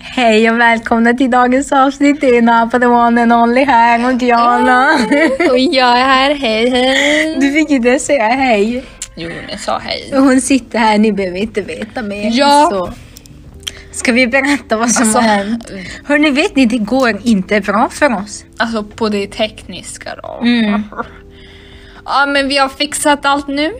Hej och välkomna till dagens avsnitt. Det är Napa the one and only här och Diana. Och jag är här, hej hej. Du fick inte säga hej. Jo, jag sa hej. Hon sitter här, ni behöver inte veta mer. Ja. Så. Ska vi berätta vad som Alltså, har hänt? Hörni, vet ni, det går inte bra för oss. Alltså på det tekniska då. Mm. Ja, men vi har fixat allt nu.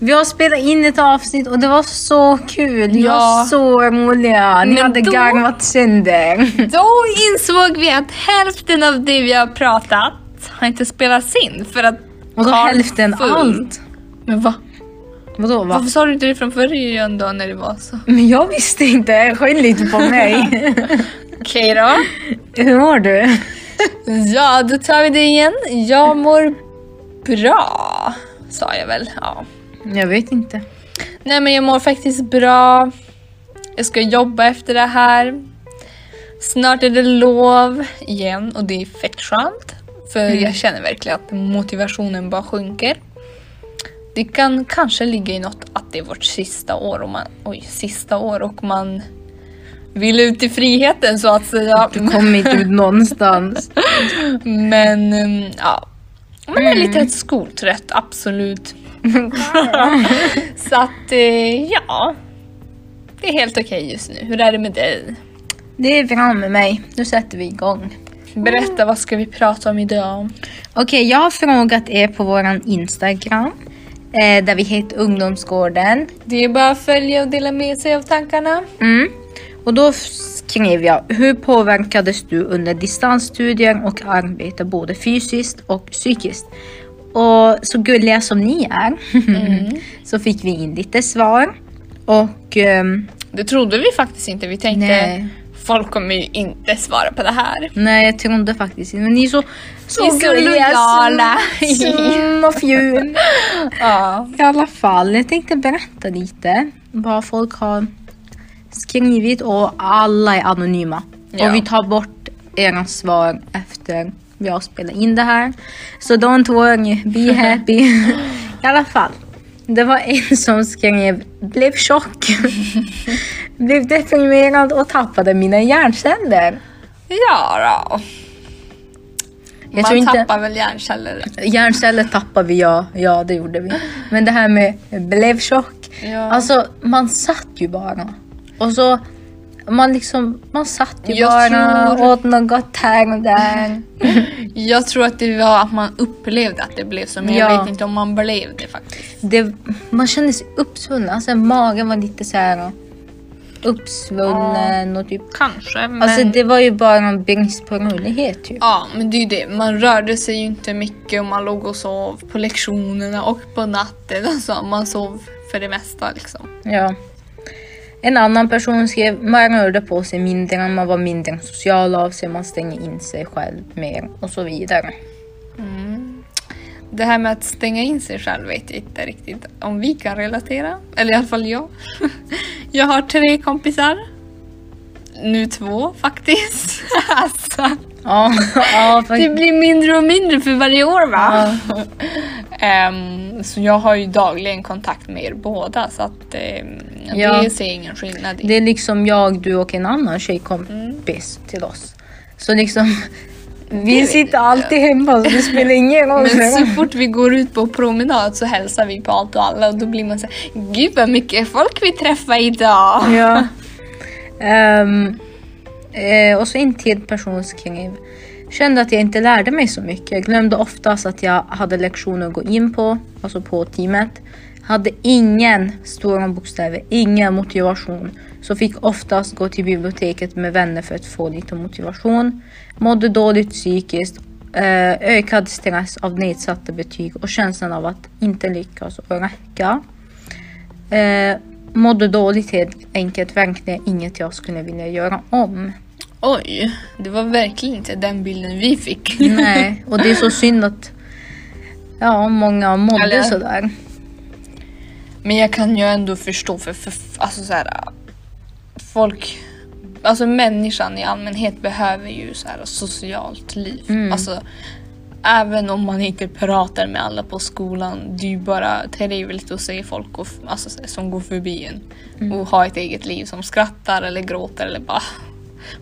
Vi har spelat in ett avsnitt och det var så kul. Vi Ja. var så roliga. Ni Men hade då- garvat sönder. Då insåg vi att hälften av det vi har pratat har inte spelats in för att Och då Carl hälften full. allt. Men va? Vadå va? Varför sa du inte det från början då när det var så? Men jag visste inte. Skyll inte på mig. Okej då. Hur mår du? Ja, då tar vi det igen. Jag mår bra, sa jag väl. Ja. Jag vet inte. Nej men jag mår faktiskt bra. Jag ska jobba efter det här. Snart är det lov igen och det är fett skönt. För jag känner verkligen att motivationen bara sjunker. Det kan kanske ligga i något att det är vårt sista år och man, oj, sista år och man vill ut i friheten så att säga. Du kom inte ut någonstans. Men um, ja, man är lite skoltrött, absolut. så att eh, ja, det är helt okej just nu. Hur är det med dig? Det är bra med mig. Nu sätter vi igång. Berätta, vad ska vi prata om idag? Okej, jag har frågat er på våran Instagram. Eh, där vi heter Ungdomsgården. Det är bara att följa och dela med sig av tankarna. Mm. Och då skrev jag, hur påverkades du under distansstudier och arbete både fysiskt och psykiskt? Och så gulliga som ni är så fick vi in lite svar. Och ehm, Det trodde vi faktiskt inte. Vi tänkte Nej. folk kommer ju inte svara på det här. nej, jag trodde faktiskt inte. Men ni är så, så, Ni gulliga. lojala. Och fjun. Ja. I alla fall, jag tänkte berätta lite vad folk har skrivit och alla är anonyma. Ja. Och vi tar bort era svar efter vi har spelat in det här. Så don't worry, be happy. I alla fall, det var en som skrev blev tjock, blev deprimerad och tappade mina hjärnceller. Ja då. Jag Man tror inte- tappar väl hjärnceller. Hjärnceller tappade vi, ja. Ja, det gjorde vi. Men det här med blev tjock. Ja. Alltså, man satt ju bara. Och så, man liksom, man satt ju Jag bara tror- åt något här och där. Jag tror att det var att man upplevde att det blev så, men Ja. jag vet inte om man blev det faktiskt. Det, man kände sig uppsvullna. Alltså, magen var lite så här uppsvullen och typ. Kanske, men... Alltså det var ju bara en brist på rörlighet typ. Ja, men det är ju det. Man rörde sig ju inte mycket och man låg och sov på lektionerna och på natten. Alltså, man sov för det mesta liksom. Ja. En annan person skrev man rörde på sig mindre, man var mindre social av sig, man stänger in sig själv mer och så vidare. Mm. Det här med att stänga in sig själv vet jag inte riktigt om vi kan relatera. Eller i alla fall jag. Jag har tre kompisar. Nu två faktiskt. Alltså. Ja, ja Det blir mindre och mindre för varje år va? Ja. Ehm, så jag har ju dagligen kontakt med er båda så att um, Ja. det ser jag ingen skillnad i. Det är liksom jag, du och en annan tjejkompis till oss. Så liksom, vi sitter alltid hemma så det spelar ingen roll. Men så fort vi går ut på promenad så hälsar vi på allt och alla och då blir man så här, Gud vad mycket folk vi träffar idag. Ja. Ehm, eh, och så in till personskriv. Kände att jag inte lärde mig så mycket. Jag glömde oftast att jag hade lektioner att gå in på, alltså på teamet. Hade ingen, stora bokstäver, ingen motivation. Så fick oftast gå till biblioteket med vänner för att få lite motivation. Mådde dåligt psykiskt. eh, ökad stress av nedsatta betyg och känslan av att inte lyckas och räcka. Eh, mådde dåligt helt enkelt. Verkligen inget jag skulle vilja göra om. Oj, det var verkligen inte den bilden vi fick. Nej, och det är så synd att ja, många mådde Eller- sådär. Men jag kan ju ändå förstå för, för alltså så här, folk, alltså människan i allmänhet behöver ju så här socialt liv. Mm. Alltså även om man inte pratar med alla på skolan, det är ju bara trevligt att se folk och, alltså, som går förbi en Mm. och ha ett eget liv som skrattar eller gråter eller bara...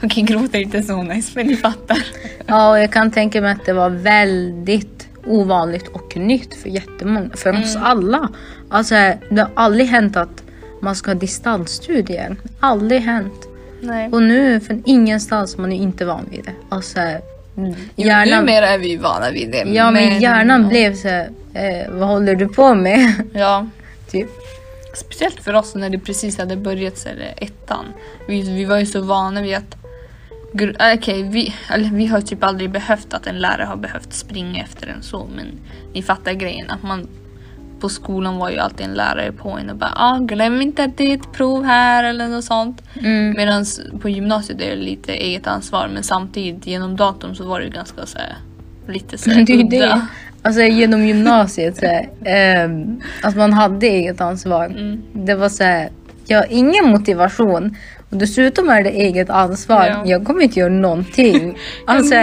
Okej, gråter är inte så nice, men ni fattar. Ja, och jag kan tänka mig att det var väldigt ovanligt och nytt för jättemånga, för oss alla. Alltså, det har aldrig hänt att man ska ha distansstudier. Aldrig hänt. Nej. Och nu, från ingenstans, man är inte van vid det. Alltså, mm, Jo, hjärnan, numera är vi vana vid det. ja, men hjärnan blev så här, eh, vad håller du på med? Ja, typ. Speciellt för oss när det precis hade börjat så är det ettan. Vi, vi var ju så vana vid att äh, Okej, vi, eller vi har typ aldrig behövt att en lärare har behövt springa efter en så, men ni fattar grejen. Att man på skolan var ju alltid en lärare på en och bara ah, glöm inte att det är ett prov här eller något sånt. Mm. Medan på gymnasiet är det lite eget ansvar men samtidigt genom datorn så var det ju ganska så här, lite så här, Det är ju det. Alltså genom gymnasiet så här, ehm, att man hade eget ansvar. Mm. Det var så här, jag har ingen motivation. Och dessutom är det eget ansvar. Ja. Jag kommer inte göra någonting. Alltså,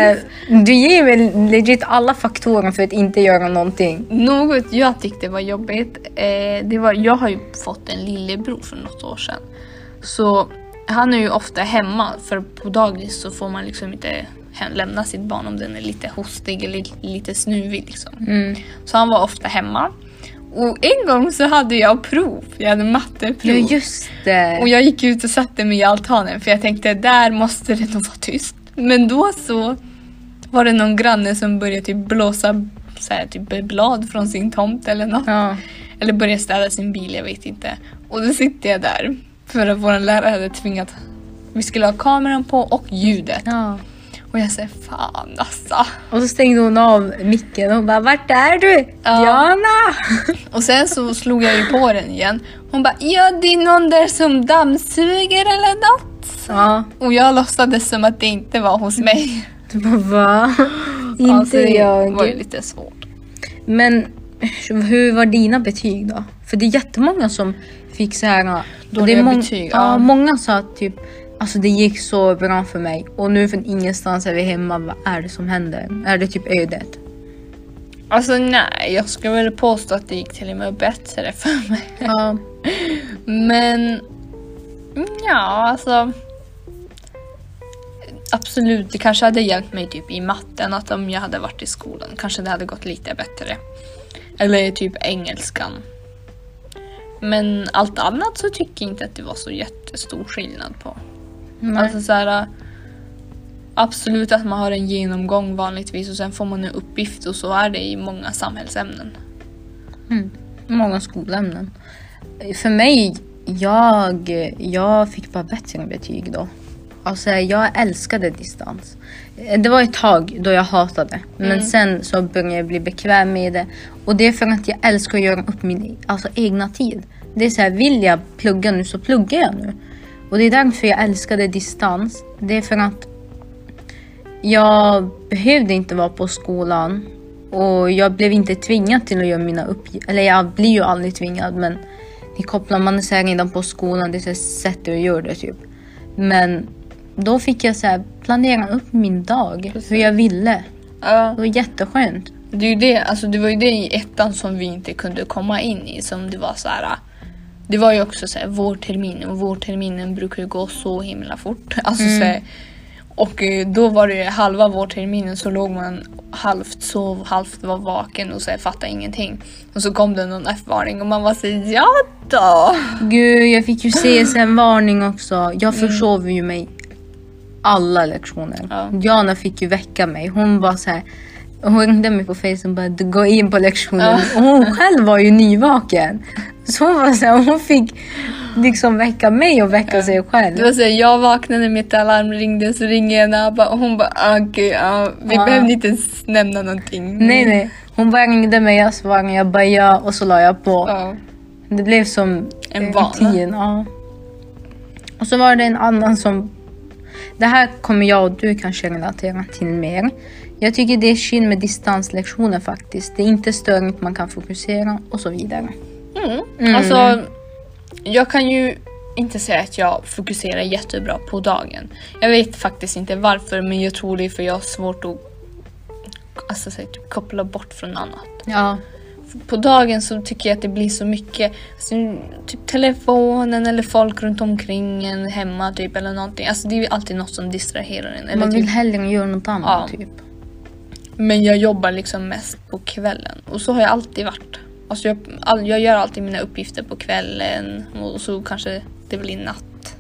du ger mig legit alla faktorer för att inte göra någonting. Något jag tyckte var jobbigt, eh, det var, jag har ju fått en lillebror för något år sedan. Så han är ju ofta hemma för på dagis så får man liksom inte lämna sitt barn om den är lite hostig eller lite snuvig liksom. Mm. Så han var ofta hemma. Och en gång så hade jag prov, jag hade matteprov. Ja just det. Och jag gick ut och satte mig i altanen för jag tänkte där måste det nog vara tyst. Men då så var det någon granne som började typ blåsa så här, typ blad från sin tomt eller något. Ja. Eller började städa sin bil, jag vet inte. Och då sitter jag där för att vår lärare hade tvingat vi skulle ha kameran på och ljudet. ja. Och jag säger fan alltså. Och så stängde hon av micken och bara Vart är du? Ja. Diana! Och sen så slog jag ju på den igen. Hon bara ja det är någon där som dammsuger eller något. Ja. Och jag låtsades som att det inte var hos mig. Du bara va? Inte Alltså, det jag. var ju lite svårt. Men hur var dina betyg då? För det är jättemånga som fick så här... Dåliga det är mång- betyg, Ja, ja. många sa typ Alltså det gick så bra för mig och nu från ingenstans är vi hemma. Vad är det som händer? Är det typ ödet? Alltså nej, jag skulle väl påstå att det gick till och med bättre för mig. Ja. Men ja, alltså. Absolut, det kanske hade hjälpt mig typ i matten att om jag hade varit i skolan kanske det hade gått lite bättre. Eller typ engelskan. Men allt annat så tycker jag inte att det var så jättestor skillnad på. Nej. Alltså så här, absolut att man har en genomgång vanligtvis och sen får man en uppgift och så är det i många samhällsämnen. Mm. Många skolämnen. För mig, jag, jag fick bara bättre betyg då. Alltså jag älskade distans. Det var ett tag då jag hatade. Men sen så började jag bli bekväm med det. Och det är för att jag älskar att göra upp min alltså, egna tid. Det är så här, vill jag plugga nu så pluggar jag nu. Och det är därför jag älskade distans. Det är för att jag behövde inte vara på skolan. Och jag blev inte tvingad till att göra mina uppgifter. Eller jag blir ju aldrig tvingad men det kopplar man sig redan på skolan. Det är så sättet att göra det typ. Men då fick jag så här planera upp min dag hur jag ville. Ja. Det var jätteskönt. Det, är ju det, alltså det var ju det i ettan som vi inte kunde komma in i. Som det var så här. Det var ju också så här vårtermin och vårterminen brukar ju gå så himla fort. Alltså så här, och eh, då var det halva vårterminen så låg man halvt sov, halvt var vaken och så här, fattade ingenting. Och så kom det någon F-varning och man var så ja då. Gud, jag fick ju CSN-varning också. Jag försov ju mig alla lektioner. Ja. Jana fick ju väcka mig. Hon var så här. Hon ringde mig på Facebook och bara går in på lektionen. Ja. Och hon själv var ju nyvaken. Så hon var så här, hon fick liksom väcka mig och väcka sig själv. Det var så här, jag vaknade, mitt alarm ringde, så ringer jag Naba och hon bara ah, okej, ja, vi Ja. behövde inte ens nämna någonting. Nej nej. Hon bara ringde mig, jag svarade, jag bara ja och så la jag på. Ja. Det blev som En eh, rutin. Ja. Och så var det en annan som... Det här kommer jag och du kanske relatera till mer. Jag tycker det är synd med distanslektioner faktiskt. Det är inte störigt, man kan fokusera och så vidare. Mm. Alltså, jag kan ju inte säga att jag fokuserar jättebra på dagen. Jag vet faktiskt inte varför, men jag tror det är för jag har svårt att alltså, så här, typ, koppla bort från annat. Ja. På dagen så tycker jag att det blir så mycket, alltså, typ telefonen eller folk runt omkring en hemma typ eller någonting. Alltså det är alltid något som distraherar en. Eller Man typ, vill hellre göra något annat Ja. typ. Men jag jobbar liksom mest på kvällen och så har jag alltid varit. Alltså jag, all, jag gör alltid mina uppgifter på kvällen och så kanske det blir natt.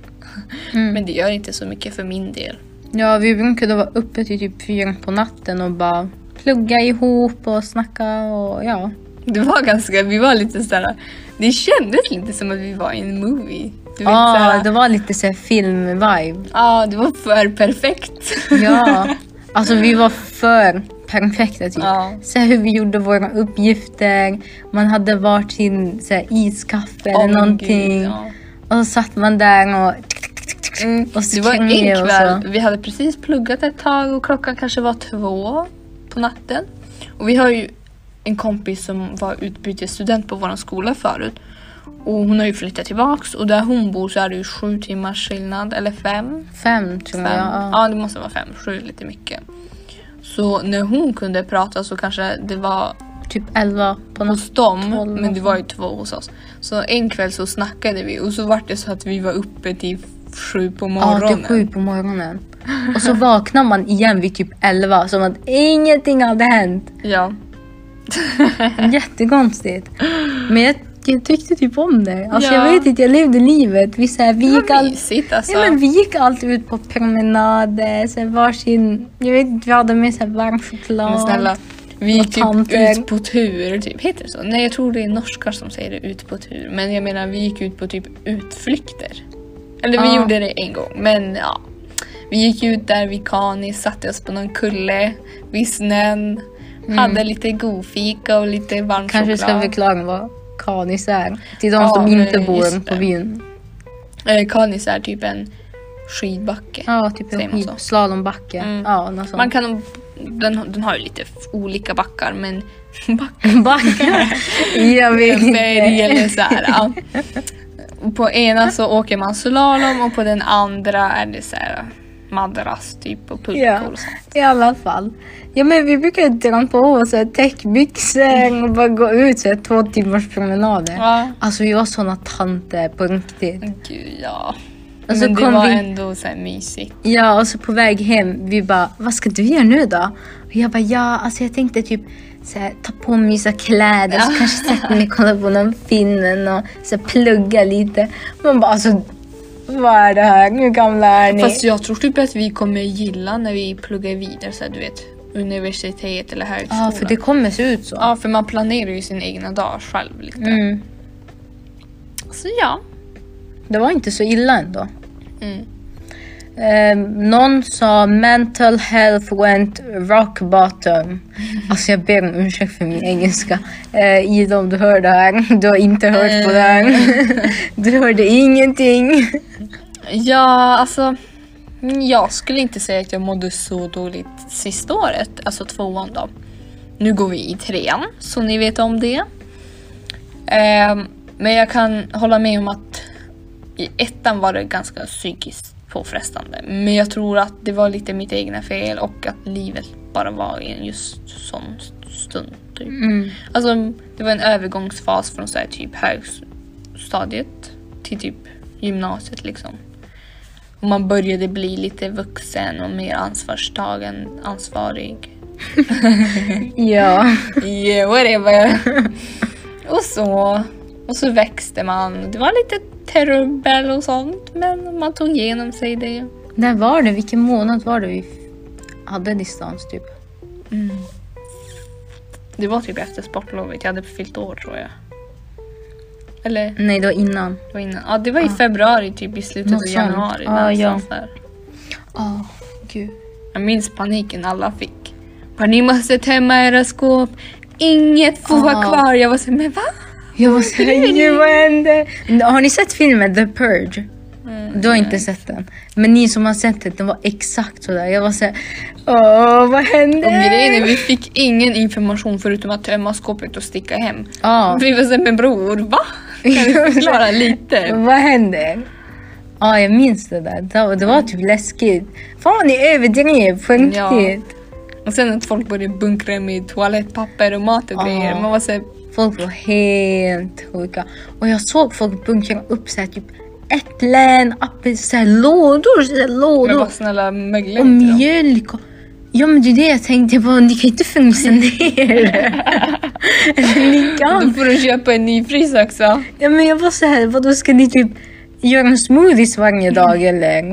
Mm. Men det gör inte så mycket för min del. Ja, vi brukade vara uppe till typ fyra på natten och bara plugga ihop och snacka och ja. Det var ganska, vi var lite såhär, det kändes lite som att vi var i en movie. Du vet, Ja, såhär, det var lite så här film-vibe. Ja, det var för perfekt. Ja, alltså vi var för perfekta typ. Ja. Så här hur vi gjorde våra uppgifter. Man hade varsin så här, iskaffe eller någonting. gud, ja. Och så satt man där och... Mm, det var en kväll, vi hade precis pluggat ett tag och klockan kanske var två på natten. Och vi har ju en kompis som var utbytesstudent på vår skola förut. Och hon har ju flyttat tillbaks och där hon bor så är det ju sju timmars skillnad, eller fem. Fem tror fem. jag. Ja. Ja, det måste vara fem. Sju är lite mycket. Så när hon kunde prata så kanske det var Typ elva på natten. hos dem, men det var ju två hos oss. Så en kväll så snackade vi och så var det så att vi var uppe till sju på Ja, morgonen. till sju på morgonen. Och så vaknar man igen vid typ elva som att ingenting hade hänt. Ja. Jättekonstigt. Men jag, jag tyckte typ om det. Alltså Ja. jag vet inte, jag levde livet. Vi, så här, vi, gick all... mysigt alltså. ja, men vi gick alltid ut på promenader, så här, varsin... Jag vet inte, vi hade med så här varm choklad. Men snälla, vi gick typ tanter. ut på tur, typ. heter det så? Nej jag tror det är norskar som säger det, ut på tur. Men jag menar vi gick ut på typ utflykter. Eller vi Ja. gjorde det en gång, men ja. Vi gick ut där vid Kanis, satte oss på någon kulle vid snön. Hade lite godfika och lite varm Mm. Kanske ska choklad. förklara vad kanis är. Till de Ja, som inte bor på byn. Eh, Kanis är typ en skidbacke. Ja, typ en skid, slalombacke. Mm. Ja, något sånt. Man kan, den, den har ju lite olika backar men Backar? jag vet berg inte. eller så här. Ja. På ena så åker man slalom och på den andra är det så här madrass typ och pulkor Ja. och sånt. I alla fall. Ja men vi brukar dra på oss här täckbyxor och bara gå ut så här, två timmars promenader. Ja. Alltså vi var såna tanter på riktigt. Gud ja. Och men det var vi- ändå så här mysigt. Ja och så på väg hem, vi bara, vad ska du göra nu då? Och jag bara, ja alltså jag tänkte typ här, ta på mig här kläder så kanske sätta mig och kolla på någon film och så här, plugga lite. Man bara alltså, vad är det här? Hur gamla är ni? Fast jag tror typ att vi kommer gilla när vi pluggar vidare så här, du vet universitet eller högskola. Ja för det kommer se ut så. Ja, för man planerar ju sin egna dag själv lite. Mm. Så ja. Det var inte så illa ändå. Mm. Eh, någon sa mental health went rock bottom. Alltså jag ber om ursäkt för min engelska. Eh, Ida om du hör det här. Du har inte hört på det här. Du hörde ingenting. Ja, alltså. mm, Jag skulle inte säga att jag mådde så dåligt sista året, alltså tvåan då. Nu går vi i trean, så ni vet om det. Ehm, men jag kan hålla med om att i ettan var det ganska psykiskt påfrestande. Men jag tror att det var lite mitt egna fel och att livet bara var i en just sån stund. Typ. Mm. Alltså det var en övergångsfas från så här, typ högstadiet till typ gymnasiet liksom. Och man började bli lite vuxen och mer ansvarstagen, ansvarig. Ja. Yeah, whatever. och så. Och så växte man. Det var lite trubbel och sånt men man tog igenom sig det. När var det? Vilken månad var det vi hade distans typ? Det var typ efter sportlovet. Jag hade fyllt år tror jag. Eller Nej det var innan. det var innan. Ja, det var i februari typ i slutet Något av januari. Ja, ja. Ja, gud. Jag minns paniken alla fick. Bara, ni måste tömma era skåp. Inget får vara Ja. kvar. Jag var så men va? Jag var såhär, gud vad hände? Har ni sett filmen The Purge? Du har inte sett den. Men ni som har sett den, den var exakt sådär. Jag var såhär, åh vad hände? Och grejen är vi fick ingen information förutom att tömma skåpet och sticka hem. Ja. Vi var såhär, men bror va? Kan du förklara lite? Vad hände? Ja, jag minns det där. Det var, typ läskigt. Fan, ni överdrev på Ja. riktigt. Och sen att folk började bunkra med toalettpapper och mat och grejer. Ja. Man var såhär, Folk var helt sjuka. Och jag såg folk bunkra upp så här, typ äpplen, apelsiner, lådor, så här, men lådor. bara snälla mögla Och mjölk. Ja men det är det jag tänkte på, ni kan inte frysa ner. Ni Då kan. får du köpa en ny frys också. Ja men jag var så här, vadå ska ni typ göra en smoothies varje dag eller?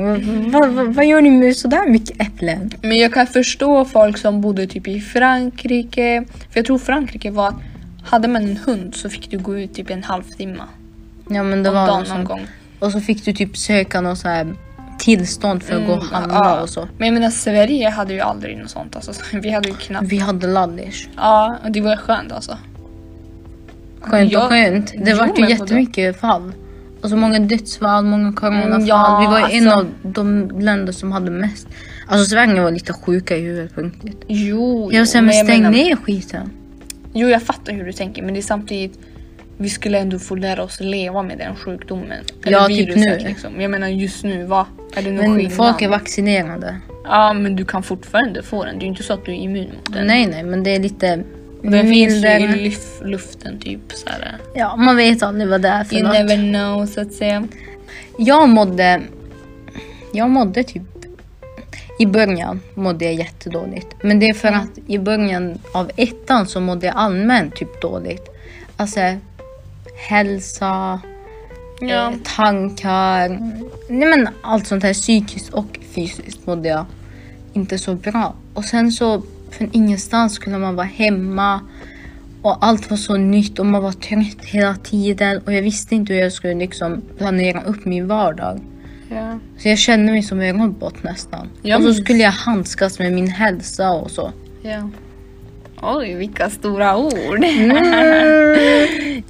Vad, vad, vad gör ni med sådär mycket äpplen? Men jag kan förstå folk som bodde typ i Frankrike. För jag tror Frankrike var hade man en hund så fick du gå ut typ en halvtimme Ja men det om var dagen någon gång. Och så fick du typ söka någon så här tillstånd för att gå och handla Mm, Ja. och så. Men jag menar Sverige hade ju aldrig något sånt. Alltså, vi hade ju knappt. Vi hade ladders. Ja, och det var skönt alltså. Skönt Jag- och skönt. Det Jo, vart ju men jättemycket fall. Alltså många dödsfall, många coronafall. Mm, ja, vi var ju en alltså- av de länder som hade mest. Alltså Sverige var lite sjuka i huvudet på riktigt. Jo, Jag säger men jag stäng menar- ner skiten. Jo, jag fattar hur du tänker, men det är samtidigt vi skulle ändå få lära oss leva med den sjukdomen. Ja, typ nu. Liksom. Jag menar just nu, vad är det någon Men skillnad? folk är vaccinerade. Ja, men du kan fortfarande få den. Det är ju inte så att du är immun mot den. Nej nej men det är lite Den finns ju i luf- luften typ så här. Ja man vet aldrig vad det är för You något. never know så att säga. Jag mådde... Jag mådde typ... I början mådde jag jättedåligt. Men det är för att i början av ettan så mådde jag allmänt typ dåligt. Alltså hälsa, Ja. eh, tankar. Nej men allt sånt här psykiskt och fysiskt mådde jag inte så bra. Och sen så från ingenstans skulle man vara hemma. Och allt var så nytt och man var trött hela tiden. Och jag visste inte hur jag skulle liksom planera upp min vardag. Ja. Så jag kände mig som robot nästan. Ja, och så skulle jag handskas med min hälsa och så. ja. Oj, vilka stora ord.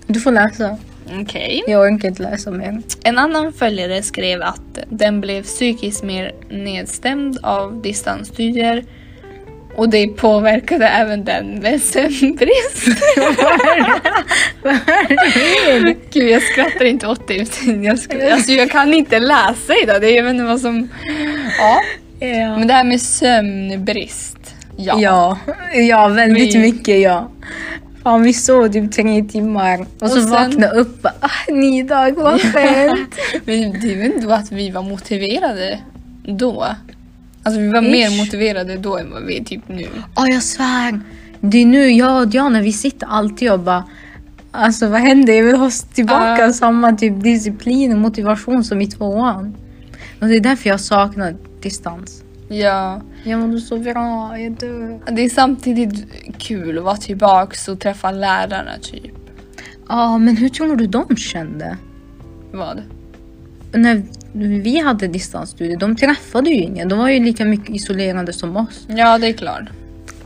Du får läsa. Okej. Jag orkar inte läsa mer. En annan följare skrev att den blev psykiskt mer nedstämd av distansstudier och det påverkade även den med sömnbrist. Gud, jag skrattar inte åt det. Jag, skrattar, alltså, jag kan inte läsa idag. Det är, jag vet inte vad som... Ja. Ja. Men det här med sömnbrist. Ja. Ja, ja väldigt Vi- mycket ja. Fan vi sov typ tre timmar och, så Och sen- vaknade upp ah, ny dag, vad skönt. Men det är väl inte att vi var motiverade då? Alltså vi var Ish. mer motiverade då än vad vi är typ nu. Ja jag svär. Det är nu jag och Diana vi sitter alltid och bara Alltså vad händer? Jag vill ha tillbaka Ja. samma typ disciplin och motivation som i tvåan. Och det är därför jag saknar distans. Ja. Jag mådde så bra, jag dör. Det är samtidigt kul att vara tillbaks och träffa lärarna typ. Ja men hur tror du de kände? Vad? När vi hade distansstudier, de träffade ju ingen. De var ju lika mycket isolerade som oss. Ja, det är klart.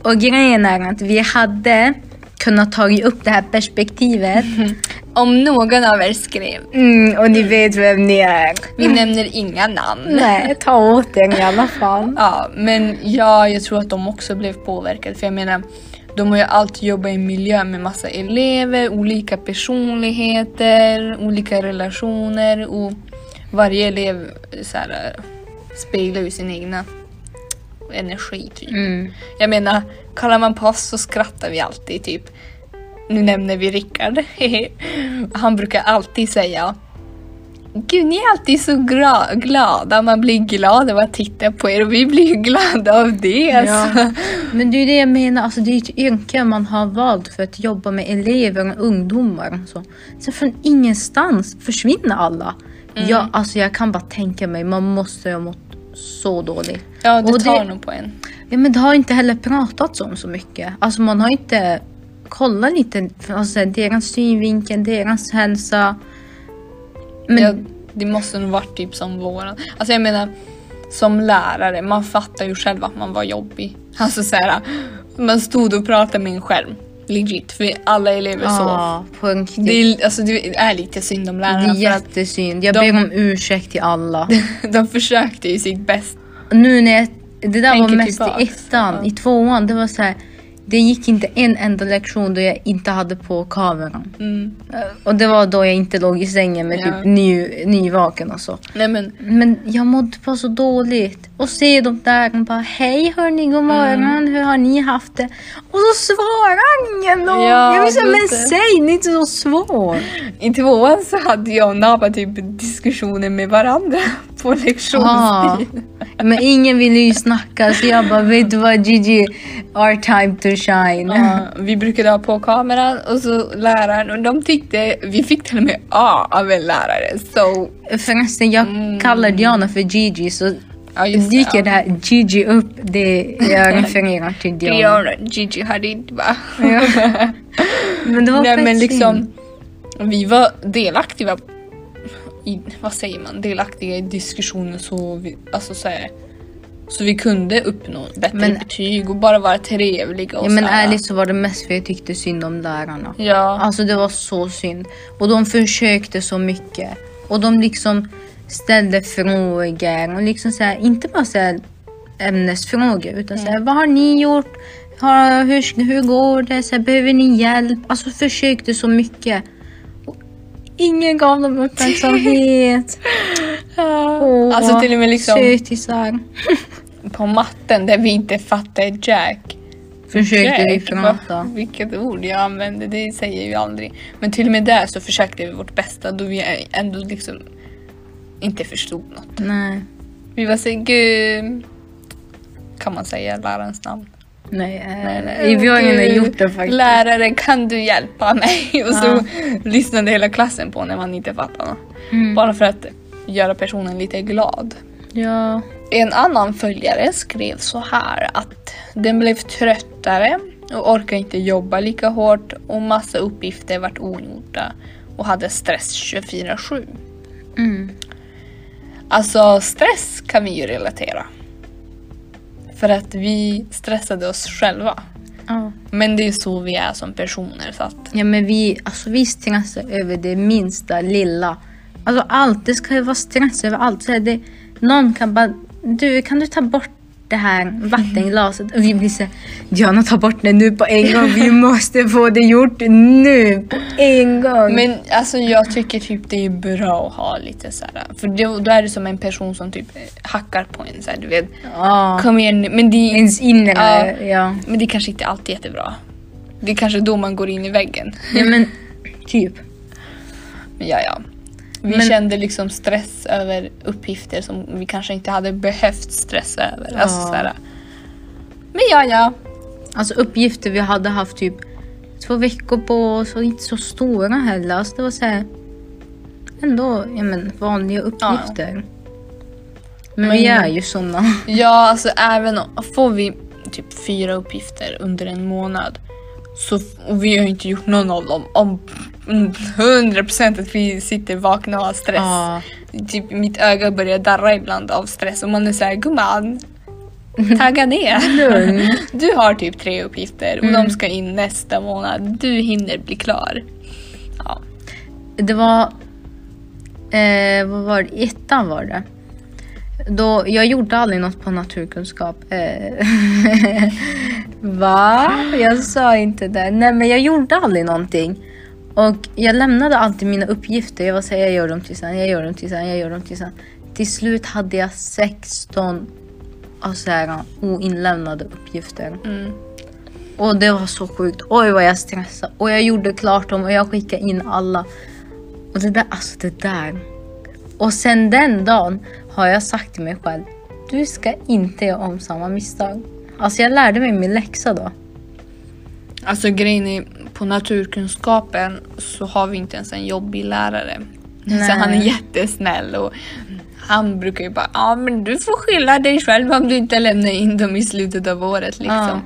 Och grejen är att vi hade kunnat ta upp det här perspektivet. Om någon av er skrev, Mm, och ni vet vem ni är. vi nämner inga namn. Nej, ta åt er i alla fall. Ja, men ja, jag tror att de också blev påverkade. För jag menar, de har ju alltid jobbat i en miljö med massa elever, olika personligheter, olika relationer och varje elev så här, speglar ju sin egna energi typ. Mm. Jag menar, kallar man på oss så skrattar vi alltid typ. Nu nämner vi Rickard. Han brukar alltid säga Gud, ni är alltid så glada. Man blir glad av att titta på er och vi blir ju glada av det. Alltså. Ja. Men det är ju det jag menar, alltså det är ett yrke man har valt för att jobba med elever och ungdomar. Så. Sen från ingenstans försvinner alla. Jag, alltså jag kan bara tänka mig, man måste ha mått så dåligt. Ja, det Och tar det- nog på en. Ja, men det har inte heller pratats om så mycket. Alltså man har inte kollat lite, alltså deras synvinkel, deras hälsa. Men Ja, det måste nog varit typ som våran. Alltså jag menar, som lärare, man fattar ju själv att man var jobbig. Alltså så här, man stod och pratade med en skärm. Legit, för alla elever sov. ja, på riktigt. Det är, alltså, det är lite synd om Det är lärarna för att jättesynd. Jag de- ber om ursäkt till alla. de försökte ju sitt bästa. nu när jag, det där var Tänker mest tillbaks, i ettan, ja. i tvåan, det var så här. Det gick inte en enda lektion då jag inte hade på kameran. Mm. Eh, Och det var då jag inte låg i sängen med Ja. typ ny, nyvaken och så. Nej men, Men jag mådde bara så dåligt. Och se dem där och bara hej hörni, god morgon, Mm. hur har ni haft det? Och så svarar ingen och Ja, jag är men säg, det är inte så svårt. i tvåan så hade jag och Naba typ diskussioner med varandra på lektionstid. Men ingen ville ju snacka så jag bara vet du vad Gigi, our time to shine. Ja, vi brukade ha på kameran och så läraren och de tyckte, vi fick till och med A av en lärare. Så, Förresten jag kallar Diana för Gigi så Mm. ja dyker det här Gigi upp, det jag refererar till Diana. Diana, Gigi Hadid va? Ja. Men det var Nej men liksom, vi var delaktiga i, vad säger man, delaktiga i diskussioner så vi, alltså så här, så vi kunde uppnå bättre Men- betyg och bara vara trevliga och Ja men ärligt så var det mest för jag tyckte synd om lärarna. Ja. Alltså det var så synd. Och de försökte så mycket. Och de liksom ställde frågor och liksom så här, inte bara så här ämnesfrågor utan så här, vad har ni gjort? Har, hur, hur går det? Så här, behöver ni hjälp? Alltså försökte så mycket. Ingen gav dem uppmärksamhet. Åh, Alltså till och med liksom Sötisar. på matten där vi inte fattade Jack. Försökte vi Jack, prata. Vilket ord jag använde, det säger vi aldrig. Men till och med där så försökte vi vårt bästa då vi ändå liksom inte förstod något. Nej. Vi var så gud. Kan man säga lärarens namn? Nej, eh, Nej, nej. vi har inte gjort det faktiskt. Lärare kan du hjälpa mig? Och så Ja. lyssnade hela klassen på när man inte fattade. Mm. Bara för att göra personen lite glad. Ja. En annan följare skrev så här att den blev tröttare och orkade inte jobba lika hårt och massa uppgifter vart ogjorda och hade stress 24-7. Mm. Alltså stress kan vi ju relatera. För att vi stressade oss själva. Ja. Men det är så vi är som personer så att ja, men vi, alltså, vi stressar över det minsta lilla. Alltså allt, det ska ju vara stress över allt. Så det, någon kan bara, du kan du ta bort det här vattenglaset? Och vi blir så här, Diana ta bort det nu på en gång. Vi måste få det gjort nu på en gång. Men alltså jag tycker typ det är bra att ha lite så här. För då, då är det som en person som typ hackar på en så här, du vet. ja, Kom igen nu. Men det, ens inre, Ja. ja. men det kanske inte alltid är jättebra. Det är kanske då man går in i väggen. ja. men typ. Men ja, ja. Vi Men- kände liksom stress över uppgifter som vi kanske inte hade behövt stressa över. Ja. Alltså, så här. Men ja, ja. Alltså uppgifter vi hade haft typ två veckor på oss och inte så stora heller. Alltså det var så här, ändå ja, men, vanliga uppgifter. Men, vi Men- är ju såna. Ja, alltså även om får vi typ fyra uppgifter under en månad så och vi har inte gjort någon av dem om mm, 100% att vi sitter vakna och har stress. Ja. Typ mitt öga börjar darra ibland av stress och man är såhär gumman Tagga ner. Lugn. Du har typ tre uppgifter och Mm. de ska in nästa månad. Du hinner bli klar. Ja. Det var, eh, vad var det, ettan var det. Då, jag gjorde aldrig något på naturkunskap. Eh, Va? Jag sa inte det. Nej men jag gjorde aldrig någonting. Och jag lämnade alltid mina uppgifter. Jag var såhär, jag gör dem till sen, jag gör dem till sen, jag gör dem till sen. Till slut hade jag 16 av så här, oinlämnade uppgifter. Mm. Och det var så sjukt. Oj vad jag stressade. Och jag gjorde klart dem och jag skickade in alla. Och det där, alltså det där. Och sen den dagen har jag sagt till mig själv. Du ska inte göra om samma misstag. Alltså jag lärde mig min läxa då. Alltså grejen är, på naturkunskapen så har vi inte ens en jobbig lärare. Nej. Så han är jättesnäll och han brukar ju bara ja men du får skylla dig själv om du inte lämnar in dem i slutet av året liksom. Ja.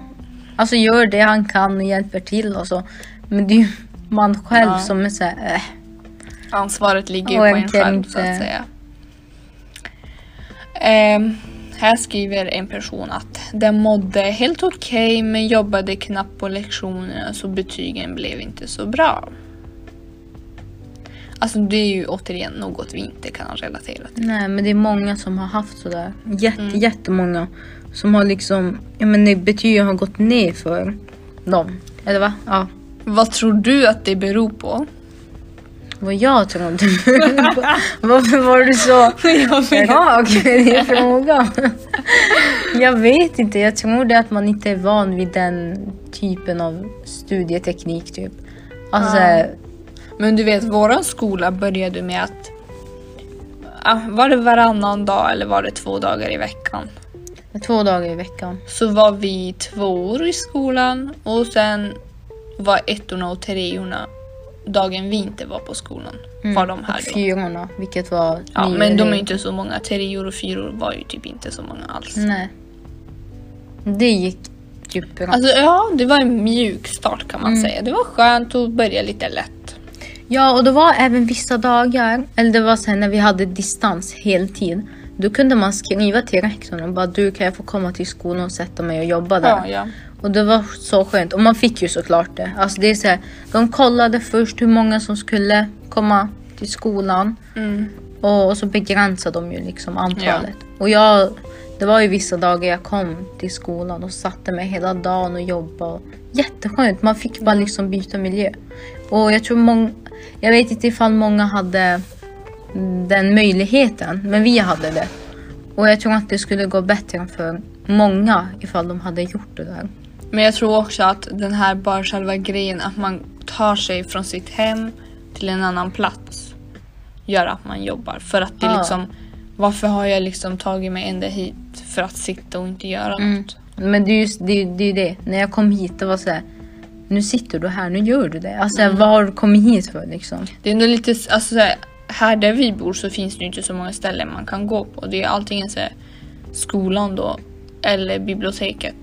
Alltså gör det han kan och hjälper till och så. Men det är ju man själv Ja. som är såhär, äh. Ansvaret ligger ju på en själv så inte- att säga. Ehm, här skriver en person att den mådde helt okej men jobbade knappt på lektionerna så betygen blev inte så bra. Alltså det är ju återigen något vi inte kan relatera till. Nej men det är många som har haft sådär. Jätte, Mm. Jättemånga. Som har liksom, ja men betygen har gått ner för. dem. Eller va? Ja. Vad tror du att det beror på? Vad jag trodde. Varför var du så rak med din fråga? jag vet inte. Jag tror det att man inte är van vid den typen av studieteknik typ. Alltså, Ja. Men du vet, våran skola började med att var det varannan dag eller var det två dagar i veckan? två dagar i veckan. Så var vi tvåor i skolan och sen var ettorna och treorna dagen vi inte var på skolan. Var de här och då. fyrorna, vilket var Ja, nio men de är inte så många. Treor och fyror var ju typ inte så många alls. Nej. Det gick typ bra. Alltså ja, det var en mjuk start kan man Mm. säga. Det var skönt att börja lite lätt. Ja, och det var även vissa dagar, eller det var sen när vi hade distans heltid. Då kunde man skriva till rektorn och bara du kan jag få komma till skolan och sätta mig och jobba där. Ja, ja. Och det var så skönt. Och man fick ju såklart det. Alltså det är så här, de kollade först hur många som skulle komma till skolan. Mm. Och, och så begränsade de ju liksom antalet. Och jag, det var ju vissa dagar jag kom till skolan och satte mig hela dagen och jobbade. Jätteskönt, man fick bara liksom byta miljö. Och jag tror många, jag vet inte ifall många hade den möjligheten, men vi hade det. Och jag tror att det skulle gå bättre för många ifall de hade gjort det där. Men jag tror också att den här bara själva grejen att man tar sig från sitt hem till en annan plats gör att man jobbar. För att det Ja. liksom, varför har jag liksom tagit mig ända hit för att sitta och inte göra Mm. något? Men det är ju det, är- det, är det. När jag kom hit, det var så här, nu sitter du här, nu gör du det. Alltså vad har du kommit hit för liksom? Det är ändå lite, alltså så här, här där vi bor så finns det inte så många ställen man kan gå på. Det är antingen så här, skolan då eller biblioteket.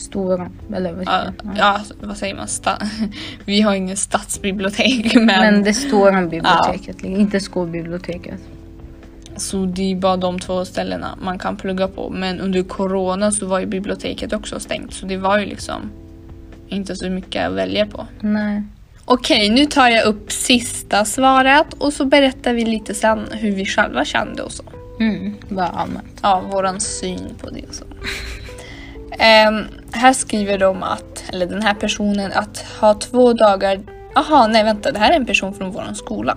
Stora, eller vad Ja, säger man? ja, alltså, vad säger man? Sta- vi har ingen stadsbibliotek men, Men det stora biblioteket, inte skolbiblioteket. så det är bara de två ställena man kan plugga på. Men under corona så var ju biblioteket också stängt så det var ju liksom inte så mycket att välja på. Nej. Okej, nu tar jag upp sista svaret och så berättar vi lite sen hur vi själva kände och så. Mm, bara allmänt. Ja, våran syn på det och så. Ehm, här skriver de att, eller den här personen, att ha två dagar... Aha, nej vänta, det här är en person från våran skola.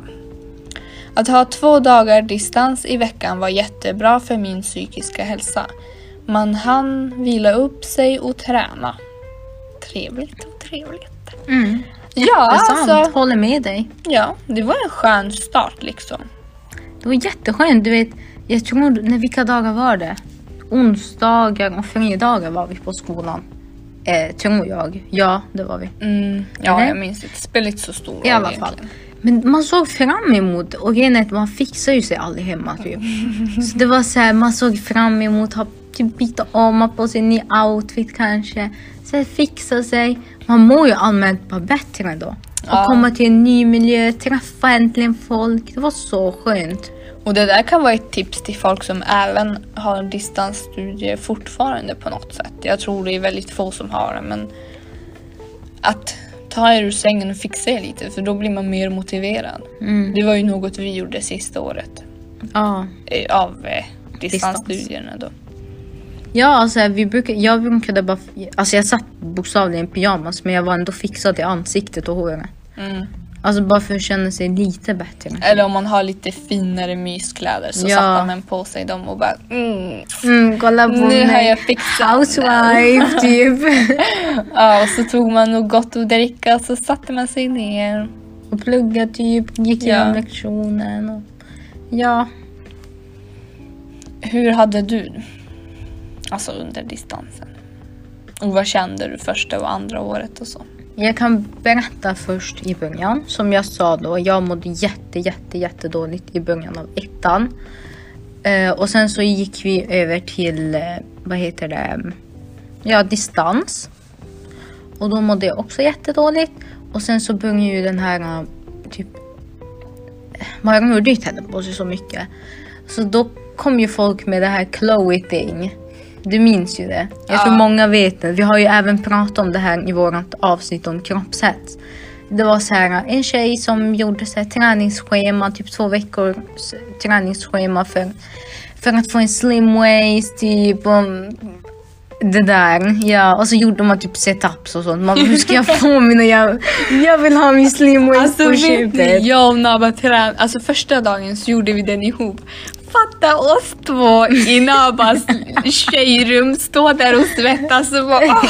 Att ha två dagar distans i veckan var jättebra för min psykiska hälsa. Man hann vila upp sig och träna. Trevligt och trevligt. Mm. Ja, Det är sant, alltså, håller med dig. ja, det var en skön start liksom. Det var jätteskönt, du vet. Jag tror, när vilka dagar var det? Onsdagar och fredagar var vi på skolan. Eh, tror jag. Ja, det var vi. Mm, ja, Eller? jag minns det. Det spelar inte så stor roll I alla fall. egentligen. Men man såg fram emot och grejen är att man fixar ju sig aldrig hemma typ. Så det var så här, man såg fram emot att typ byta om, ha på sig en ny outfit kanske. Så fixa sig. Man mår ju allmänt bara bättre då. Ja. Och komma till en ny miljö, träffa äntligen folk. Det var så skönt. Och det där kan vara ett tips till folk som även har distansstudier fortfarande på något sätt. Jag tror det är väldigt få som har det men att ta er ur sängen och fixa er lite för då blir man mer motiverad. Mm. Det var ju något vi gjorde sista året Ja. eh, av eh, distansstudierna då. Ja, alltså vi brukar, jag brukade bara, alltså jag satt bokstavligen i pyjamas men jag var ändå fixad i ansiktet och håret. Mm. Alltså bara för att känna sig lite bättre. Eller om man har lite finare myskläder så Ja. satte man på sig dem och bara mm, Mm, kolla på nu mig. har jag fixat Housewife typ. Ja, och så tog man något gott att dricka och så satte man sig ner. och plugga typ, gick Ja. igenom lektionen. Och, ja, Hur hade du alltså under distansen? Och vad kände du första och andra året och så? Jag kan berätta först i början. Som jag sa då, jag mådde jätte, jätte, jätte dåligt i början av ettan. Eh, och sen så gick vi över till, eh, vad heter det, mm, ja distans. Och då mådde jag också jättedåligt. Och sen så började ju den här eh, typ, eh, man rörde ju tänderna på sig så mycket. Så då kom ju folk med det här Chloe thing. Du minns ju det. Jag tror Ja. många vet det. Vi har ju även pratat om det här i vårt avsnitt om kroppshets. Det var så här en tjej som gjorde så här träningsschema, typ två veckors träningsschema för, för att få en slim waist typ. Och Det där, ja. Och så gjorde man typ setups och sånt. Man, hur ska jag få mina jag, jag vill ha min slim waist Alltså på köpet. jag och Naba trän, alltså första dagen så gjorde vi den ihop. Fatta oss två i Nabas tjejrum, stå där och svettas och bara åh,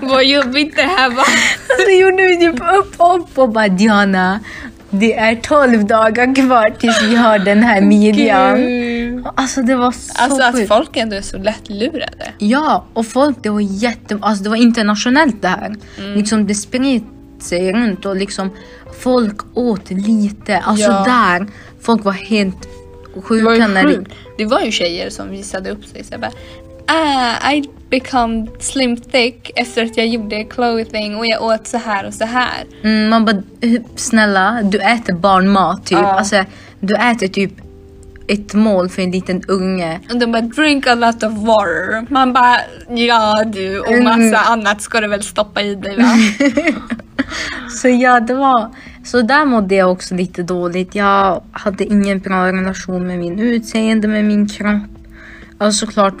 vad jobbigt det här var. Så gjorde vi typ upp, upp och bara Diana, det är 12 dagar kvar tills vi har den här midjan. Gud. Alltså det var så Alltså att sjukt. folk ändå är så lättlurade. Ja, och folk, det var jätte... Alltså det var internationellt det här. Mm. Liksom det spred sig runt och liksom folk åt lite. Alltså Ja. där, folk var helt Det var, ju när det... det var ju tjejer som visade upp sig så jag bara ah, I become slim thick efter att jag gjorde clothing och jag åt så här och så här. Mm, man bara, "Eh, snälla, du äter barnmat typ. Ja. Alltså, du äter typ ett mål för en liten unge. Och de bara drink a lot of water. Man bara ja du och massa Mm. annat ska du väl stoppa i dig va? Så ja, det var... Så där mådde jag också lite dåligt. Jag hade ingen bra relation med min utseende, med min kropp. Alltså såklart,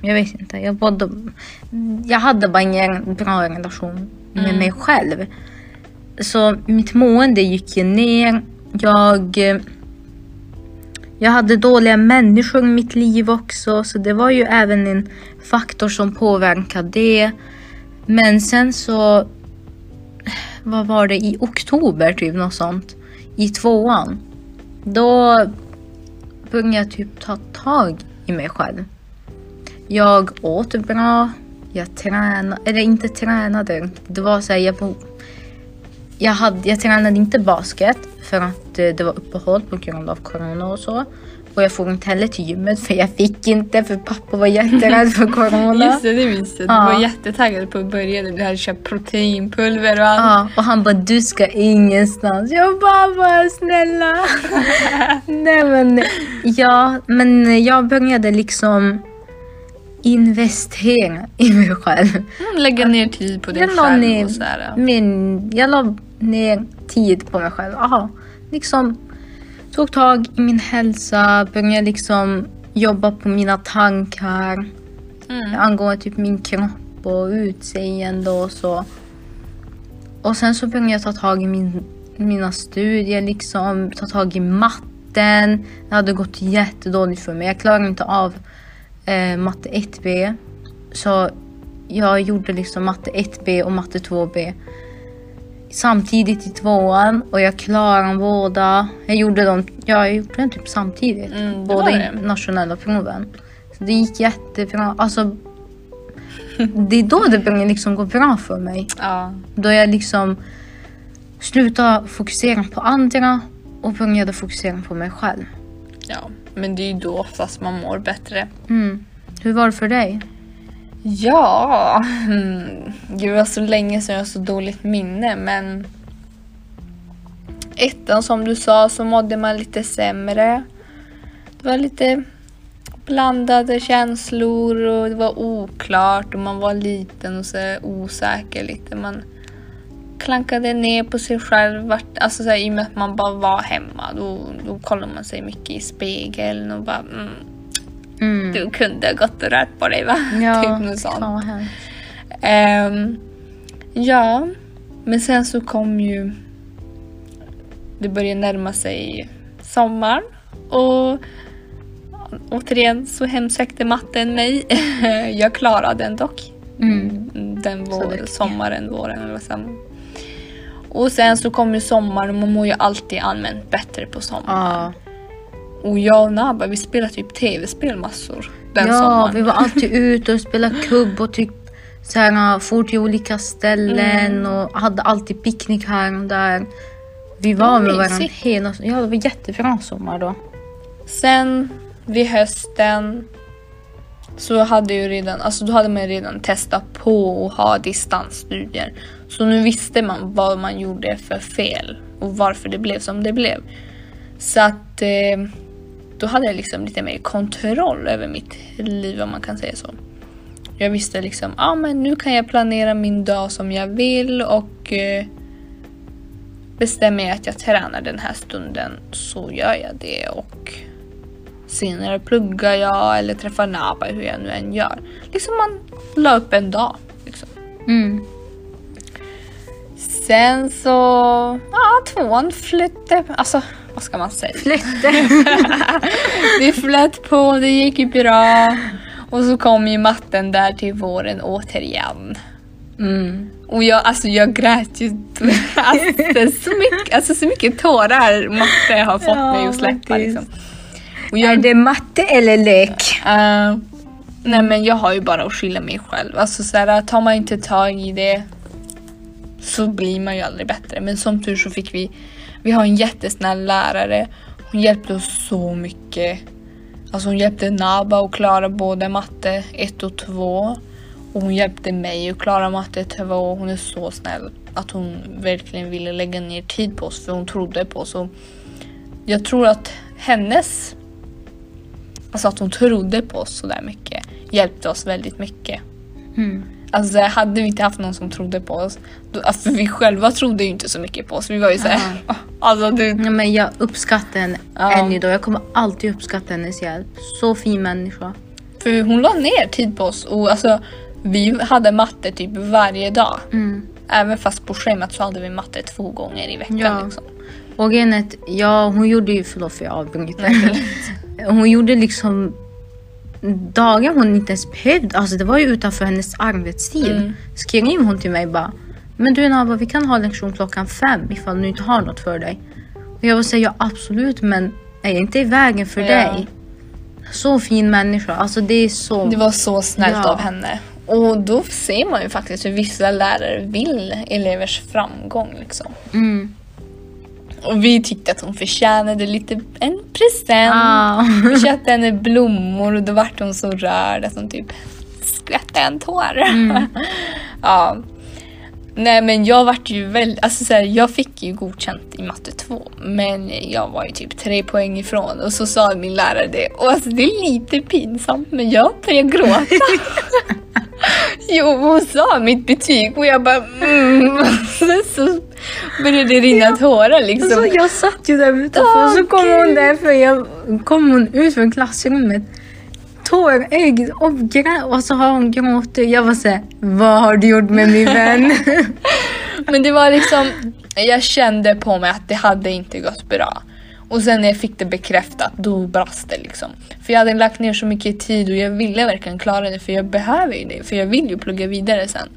jag vet inte. Jag, både, jag hade bara ingen bra relation med mig själv. Så mitt mående gick ju ner. Jag... eh, Jag hade dåliga människor i mitt liv också, så det var ju även en faktor som påverkade det. Men sen så vad var det, i oktober typ något sånt. I tvåan. Då började jag typ ta tag i mig själv. Jag åt bra. Jag tränade, eller inte tränade. Det var så här, jag, jag, hade, jag tränade inte basket för att eh, det var uppehåll på grund av corona och så. Och jag får inte heller till gymmet för jag fick inte för pappa var jätterädd för corona. Just det, det minns jag. Du var jättetaggad på att börja. Du hade köpt proteinpulver och allt. Ja, och han bara du ska ingenstans. Jag bara, snälla. Nej men ja, men jag började liksom investera i mig själv. Mm, lägga ner tid på dig Jag själv ner, och så här. min, jag la ner tid på mig själv. Aha, liksom tog tag i min hälsa, började liksom jobba på mina tankar Mm. angående typ min kropp och utseende och så. Och sen så började jag ta tag i min, mina studier, liksom ta tag i matten. Det hade gått jättedåligt för mig. Jag klarade inte av eh, matte 1B. Så jag gjorde liksom matte 1B och matte 2B samtidigt i tvåan och jag klarade båda. Jag gjorde dem, ja, jag gjorde dem typ samtidigt. Mm, båda det. nationella proven. Så det gick jättebra. Alltså, det är då det började liksom gå bra för mig. Ja. Då jag liksom slutade fokusera på andra och började fokusera på mig själv. ja, men det är ju då oftast man mår bättre. Mm. Hur var det för dig? Ja, mm, det var så alltså, länge sedan jag har så dåligt minne men ettan som du sa så mådde man lite sämre. Det var lite blandade känslor och det var oklart och man var liten och så osäker lite. Man klankade ner på sig själv. Vart, alltså så här, I och med att man bara var hemma då, då kollade man sig mycket i spegeln och bara mm, Mm. du kunde ha gått och rört på dig va? Ja, typ något sånt. Ehm, ja, men sen så kom ju... Det började närma sig sommaren och återigen så hemsökte matten mig. Jag klarade den dock. Mm. Den vår, sommaren, våren eller vad som. Och sen så kom ju sommaren och man mår ju alltid allmänt bättre på sommaren. Ja, Och jag och Naba vi spelade typ tv-spel massor den ja sommaren. vi var alltid ute och spelade kubb och typ så här, for till olika ställen och hade alltid picknick här och där. Vi var med varandra hela Ja, det var jättebra sommar då. Sen vid hösten så hade ju redan, alltså då hade man redan testat på att ha distansstudier. Så nu visste man vad man gjorde för fel och varför det blev som det blev. Så att eh, då hade jag liksom lite mer kontroll över mitt liv om man kan säga så. Jag visste liksom, ja ah, men nu kan jag planera min dag som jag vill och eh, bestämmer jag att jag tränar den här stunden så gör jag det och senare pluggar jag eller träffar Naba hur jag nu än gör. Liksom man la upp en dag. Liksom. Mm. Sen så, ja tvåan flyttade, alltså vad ska man säga? Flytte. Det flöt på, det gick ju bra. Och så kom ju matten där till våren återigen. Mm. Och jag, alltså jag grät ju alltså, så, mycket, alltså, så mycket tårar matte har fått Ja, mig att släppa. Liksom. Och Är jag, det matte eller lek? eh, nej men jag har ju bara att skylla mig själv. Alltså så här, tar man inte tag i det så blir man ju aldrig bättre. Men som tur så fick vi, vi har en jättesnäll lärare. Hon hjälpte oss så mycket. Alltså hon hjälpte Naba att klara både matte 1 och 2. Och hon hjälpte mig att klara matte 2. Hon är så snäll att hon verkligen ville lägga ner tid på oss för hon trodde på oss. Och jag tror att hennes, alltså att hon trodde på oss så där mycket hjälpte oss väldigt mycket. Mm. Alltså hade vi inte haft någon som trodde på oss, då, alltså, vi själva trodde ju inte så mycket på oss. Vi var ju såhär, alltså du, Ja, men jag uppskattar henne Ja. än idag. Jag kommer alltid uppskatta hennes hjälp. Så fin människa. för hon la ner tid på oss och alltså vi hade matte typ varje dag. Mm. Även fast på schemat så hade vi matte två gånger i veckan. Ja. Liksom. Och att, ja hon gjorde ju, förlåt för jag avbryter. hon gjorde liksom dagar hon inte ens behövde, alltså det var ju utanför hennes arbetstid. Mm. Skrev hon till mig bara, men du Nava vi kan ha lektion klockan fem ifall du inte har något för dig. Och jag vill säga ja absolut men är jag inte i vägen för Ja. dig? Så fin människa, alltså det är så... Det var så snällt Ja. av henne. Och då ser man ju faktiskt hur vissa lärare vill elevers framgång. Liksom. Mm. Och vi tyckte att hon förtjänade lite en present. Ah. Vi köpte henne blommor och då vart hon så rörd att hon typ skvätte en tår. ja. Nej men jag vart ju väldigt, alltså så här, jag fick ju godkänt i matte 2 men jag var ju typ tre poäng ifrån och så sa min lärare det och alltså det är lite pinsamt men jag började gråta. jo hon sa mitt betyg och jag bara mm. Sen så började det rinna tårar liksom. Alltså, jag satt ju där utanför och så kom hon därför jag kom hon ut från klassrummet tårögd och grät och så har hon gråtit. Jag var såhär, vad har du gjort med min vän? Men det var liksom, jag kände på mig att det hade inte gått bra. Och sen när jag fick det bekräftat, då brast det liksom. För jag hade lagt ner så mycket tid och jag ville verkligen klara det för jag behöver ju det. För jag vill ju plugga vidare sen.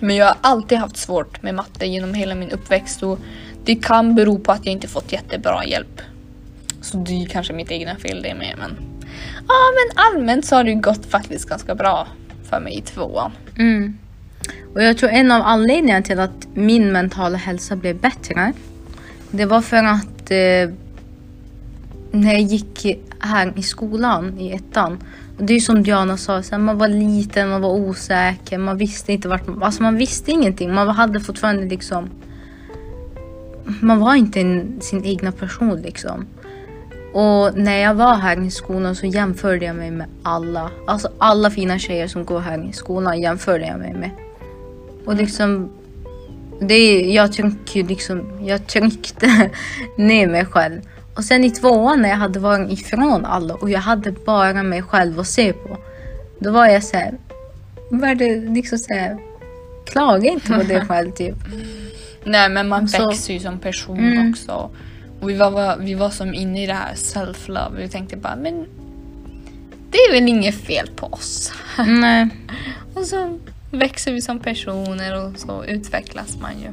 Men jag har alltid haft svårt med matte genom hela min uppväxt och det kan bero på att jag inte fått jättebra hjälp. Så det är kanske mitt egna fel det med men... Ja men allmänt så har det ju gått faktiskt ganska bra för mig i tvåan. Mm. Och jag tror en av anledningarna till att min mentala hälsa blev bättre, det var för att eh, när jag gick här i skolan i ettan, och det är ju som Diana sa, så här, man var liten, man var osäker, man visste inte vart man, alltså man visste ingenting. Man hade fortfarande liksom, man var inte en, sin egna person liksom. Och när jag var här i skolan så jämförde jag mig med alla. Alltså alla fina tjejer som går här i skolan jämförde jag mig med. Och liksom, det är, jag, tryck, liksom, jag tryckte ner mig själv. Och sen i tvåan när jag hade varit ifrån alla och jag hade bara mig själv att se på. Då var jag så här, började liksom så här, klaga inte på det själv typ. Nej men man Så- växer ju som person Mm. också. Och vi var, vi var som inne i det här self-love. Vi tänkte bara men det är väl inget fel på oss. Nej. Och så växer vi som personer och så utvecklas man ju.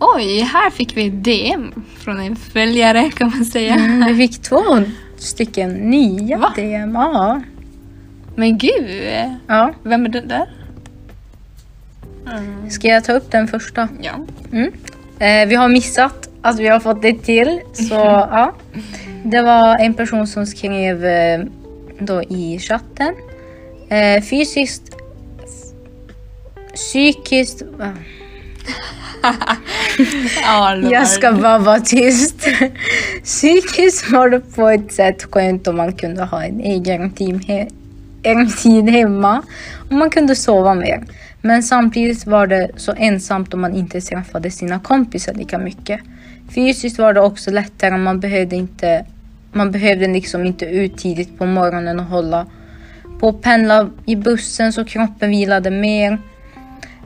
Oj, här fick vi ett DM från en följare kan man säga. Mm, vi fick två stycken nya Va? DM. Ja. Men gud, ja. vem är det där? Ska jag ta upp den första? Ja. Mm. Eh, vi har missat att vi har fått det till. Så ja. Det var en person som skrev eh, då i chatten. Eh, fysiskt... Psykiskt... ja Jag ska bara vara tyst. Psykiskt var det på ett sätt skönt om man kunde ha en egen, team he- en tid hemma och man kunde sova mer. Men samtidigt var det så ensamt om man inte träffade sina kompisar lika mycket. Fysiskt var det också lättare, man behövde inte man behövde liksom inte ut tidigt på morgonen och hålla på att pendla i bussen så kroppen vilade mer.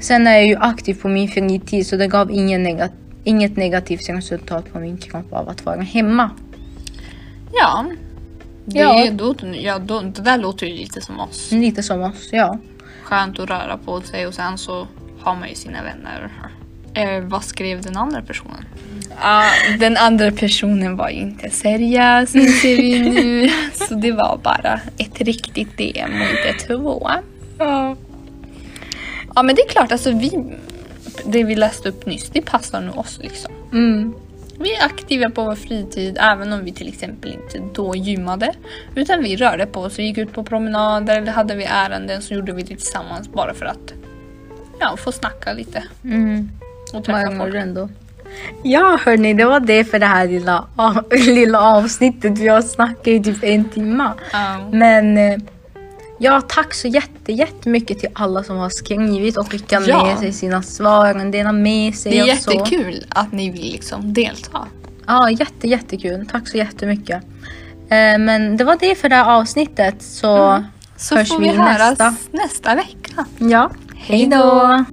Sen är jag ju aktiv på min fritid så det gav ingen negat inget negativt resultat på min kropp av att vara hemma. Ja. Det, Ja. Då, ja då, det där låter ju lite som oss. Lite som oss, ja. Skönt att röra på sig och sen så har man ju sina vänner. Eh, vad skrev den andra personen? Ja, den andra personen var ju inte seriös inser vi nu. Så det var bara ett riktigt DM och inte två. Ja. Ja men det är klart, alltså vi, det vi läste upp nyss, det passar nog oss liksom. Mm. Vi är aktiva på vår fritid även om vi till exempel inte då gymmade. Utan vi rörde på oss, vi gick ut på promenader eller hade vi ärenden så gjorde vi det tillsammans bara för att ja, få snacka lite Mm. och träffa folk. morgon då. Ja hörni, det var det för det här lilla, lilla avsnittet. Vi har snackat i typ en timme. Ja. Men eh, ja, tack så jätte, jättemycket till alla som har skrivit och skickat Ja. med sig sina svar, delat med sig Det är och så. jättekul att ni vill liksom delta. Ja, jätte, jättekul. Tack så jättemycket. Eh, men det var det för det här avsnittet så Så hörs får vi vi höras nästa. nästa vecka. Ja, hej då!